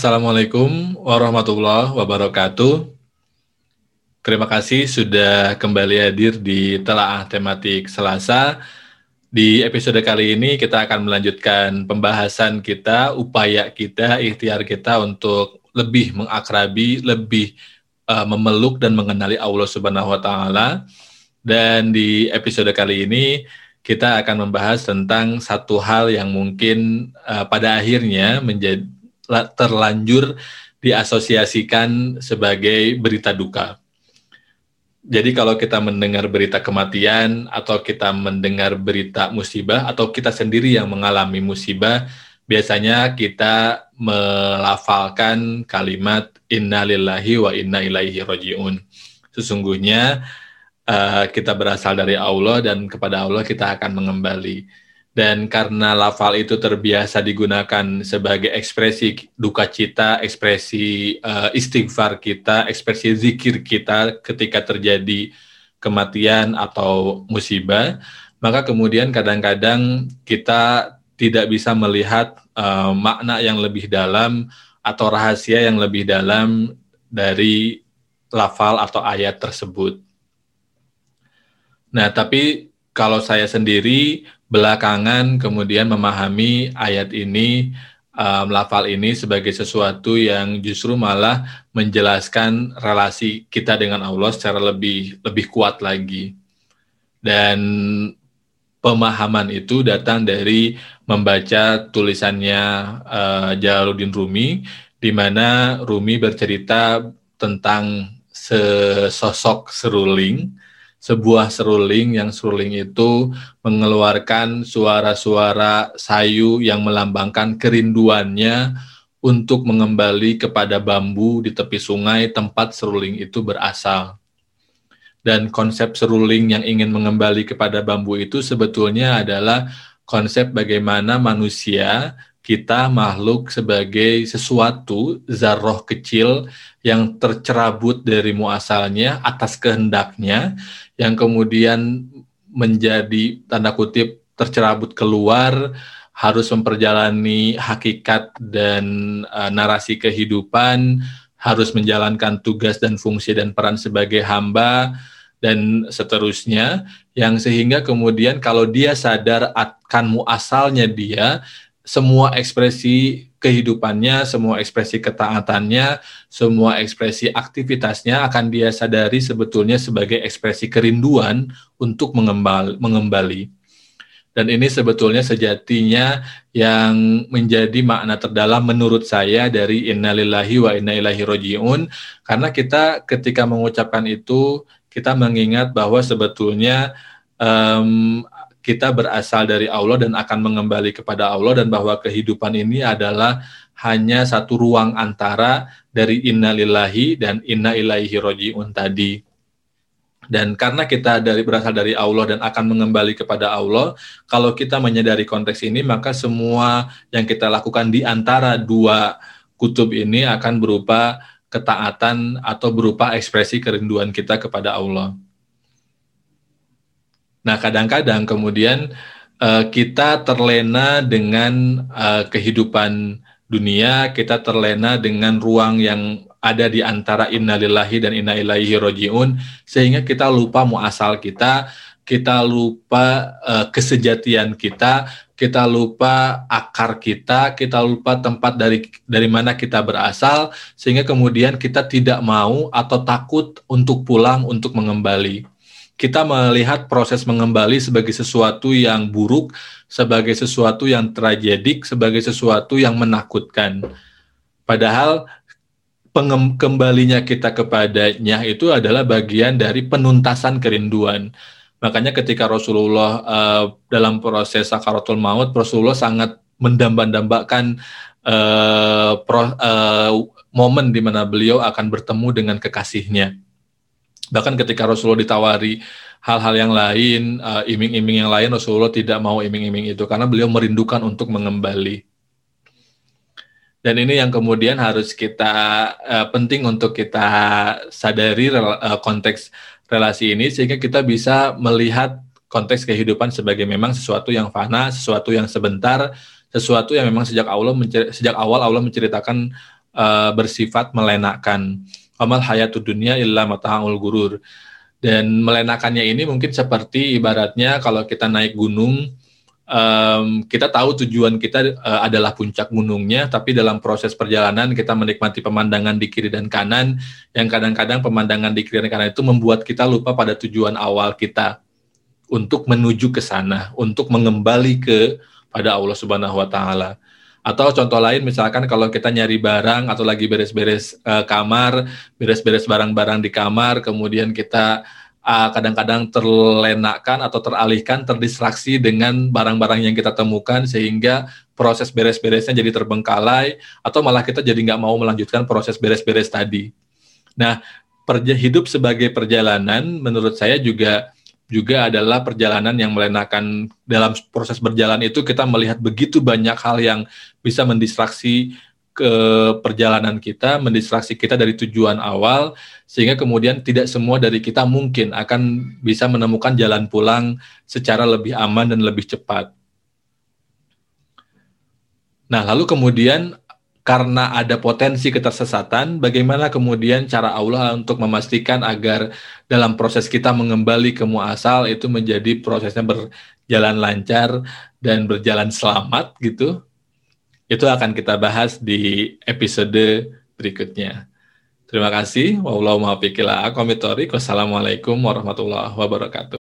Assalamualaikum warahmatullahi wabarakatuh. Terima kasih sudah kembali hadir di Telaah Tematik Selasa. Di episode kali ini kita akan melanjutkan pembahasan kita, upaya kita, ikhtiar kita untuk lebih mengakrabi, lebih uh, memeluk dan mengenali Allah Subhanahu wa taala. Dan di episode kali ini kita akan membahas tentang satu hal yang mungkin uh, pada akhirnya menjadi terlanjur diasosiasikan sebagai berita duka jadi kalau kita mendengar berita kematian atau kita mendengar berita musibah atau kita sendiri yang mengalami musibah, biasanya kita melafalkan kalimat innalillahi wa inna ilaihi rojiun. Sesungguhnya uh, kita berasal dari Allah dan kepada Allah kita akan mengembali dan karena lafal itu terbiasa digunakan sebagai ekspresi duka cita, ekspresi uh, istighfar kita, ekspresi zikir kita ketika terjadi kematian atau musibah, maka kemudian kadang-kadang kita tidak bisa melihat uh, makna yang lebih dalam atau rahasia yang lebih dalam dari lafal atau ayat tersebut. Nah, tapi kalau saya sendiri belakangan kemudian memahami ayat ini, um, lafal ini sebagai sesuatu yang justru malah menjelaskan relasi kita dengan Allah secara lebih lebih kuat lagi. Dan pemahaman itu datang dari membaca tulisannya uh, Jalaluddin Rumi, di mana Rumi bercerita tentang sesosok seruling sebuah seruling yang seruling itu mengeluarkan suara-suara sayu yang melambangkan kerinduannya untuk mengembali kepada bambu di tepi sungai tempat seruling itu berasal. Dan konsep seruling yang ingin mengembali kepada bambu itu sebetulnya adalah konsep bagaimana manusia kita makhluk sebagai sesuatu zarroh kecil yang tercerabut dari muasalnya atas kehendaknya yang kemudian menjadi tanda kutip tercerabut keluar harus memperjalani hakikat dan uh, narasi kehidupan harus menjalankan tugas dan fungsi dan peran sebagai hamba dan seterusnya. Yang sehingga kemudian kalau dia sadar akan muasalnya dia semua ekspresi kehidupannya, semua ekspresi ketaatannya, semua ekspresi aktivitasnya akan dia sadari sebetulnya sebagai ekspresi kerinduan untuk mengembali. mengembali. Dan ini sebetulnya sejatinya yang menjadi makna terdalam menurut saya dari innalillahi wa inna ilaihi roji'un. Karena kita ketika mengucapkan itu, kita mengingat bahwa sebetulnya um, kita berasal dari Allah dan akan mengembali kepada Allah dan bahwa kehidupan ini adalah hanya satu ruang antara dari innalillahi dan inna ilaihi roji'un tadi. Dan karena kita dari berasal dari Allah dan akan mengembali kepada Allah, kalau kita menyadari konteks ini, maka semua yang kita lakukan di antara dua kutub ini akan berupa ketaatan atau berupa ekspresi kerinduan kita kepada Allah. Nah, kadang-kadang kemudian uh, kita terlena dengan uh, kehidupan dunia, kita terlena dengan ruang yang ada di antara innalillahi dan inna ilaihi rojiun sehingga kita lupa muasal kita, kita lupa uh, kesejatian kita, kita lupa akar kita, kita lupa tempat dari dari mana kita berasal sehingga kemudian kita tidak mau atau takut untuk pulang untuk mengembali kita melihat proses mengembali sebagai sesuatu yang buruk, sebagai sesuatu yang tragedik, sebagai sesuatu yang menakutkan. Padahal pengembalinya kita kepadanya itu adalah bagian dari penuntasan kerinduan. Makanya ketika Rasulullah uh, dalam proses sakaratul maut, Rasulullah sangat mendambakan uh, pro, uh, momen di mana beliau akan bertemu dengan kekasihnya Bahkan ketika Rasulullah ditawari hal-hal yang lain, uh, iming-iming yang lain, Rasulullah tidak mau iming-iming itu karena beliau merindukan untuk mengembali. Dan ini yang kemudian harus kita uh, penting untuk kita sadari uh, konteks relasi ini sehingga kita bisa melihat konteks kehidupan sebagai memang sesuatu yang fana, sesuatu yang sebentar, sesuatu yang memang sejak Allah sejak awal Allah menceritakan uh, bersifat melenakan. Amal hayatud dunia illa mata'ul gurur. Dan melenakannya ini mungkin seperti ibaratnya kalau kita naik gunung, um, kita tahu tujuan kita uh, adalah puncak gunungnya, tapi dalam proses perjalanan kita menikmati pemandangan di kiri dan kanan, yang kadang-kadang pemandangan di kiri dan kanan itu membuat kita lupa pada tujuan awal kita untuk menuju ke sana, untuk mengembali ke pada Allah Subhanahu wa taala. Atau contoh lain misalkan kalau kita nyari barang atau lagi beres-beres uh, kamar, beres-beres barang-barang di kamar, kemudian kita eh, kadang-kadang terlenakkan atau teralihkan, terdistraksi dengan barang-barang yang kita temukan sehingga proses beres-beresnya jadi terbengkalai atau malah kita jadi nggak mau melanjutkan proses beres-beres tadi. Nah, hidup sebagai perjalanan menurut saya juga juga adalah perjalanan yang melenakan dalam proses berjalan itu kita melihat begitu banyak hal yang bisa mendistraksi ke perjalanan kita, mendistraksi kita dari tujuan awal, sehingga kemudian tidak semua dari kita mungkin akan bisa menemukan jalan pulang secara lebih aman dan lebih cepat. Nah, lalu kemudian karena ada potensi ketersesatan, bagaimana kemudian cara Allah untuk memastikan agar dalam proses kita mengembali ke muasal itu menjadi prosesnya berjalan lancar dan berjalan selamat gitu? Itu akan kita bahas di episode berikutnya. Terima kasih. Wassalamualaikum warahmatullahi wabarakatuh.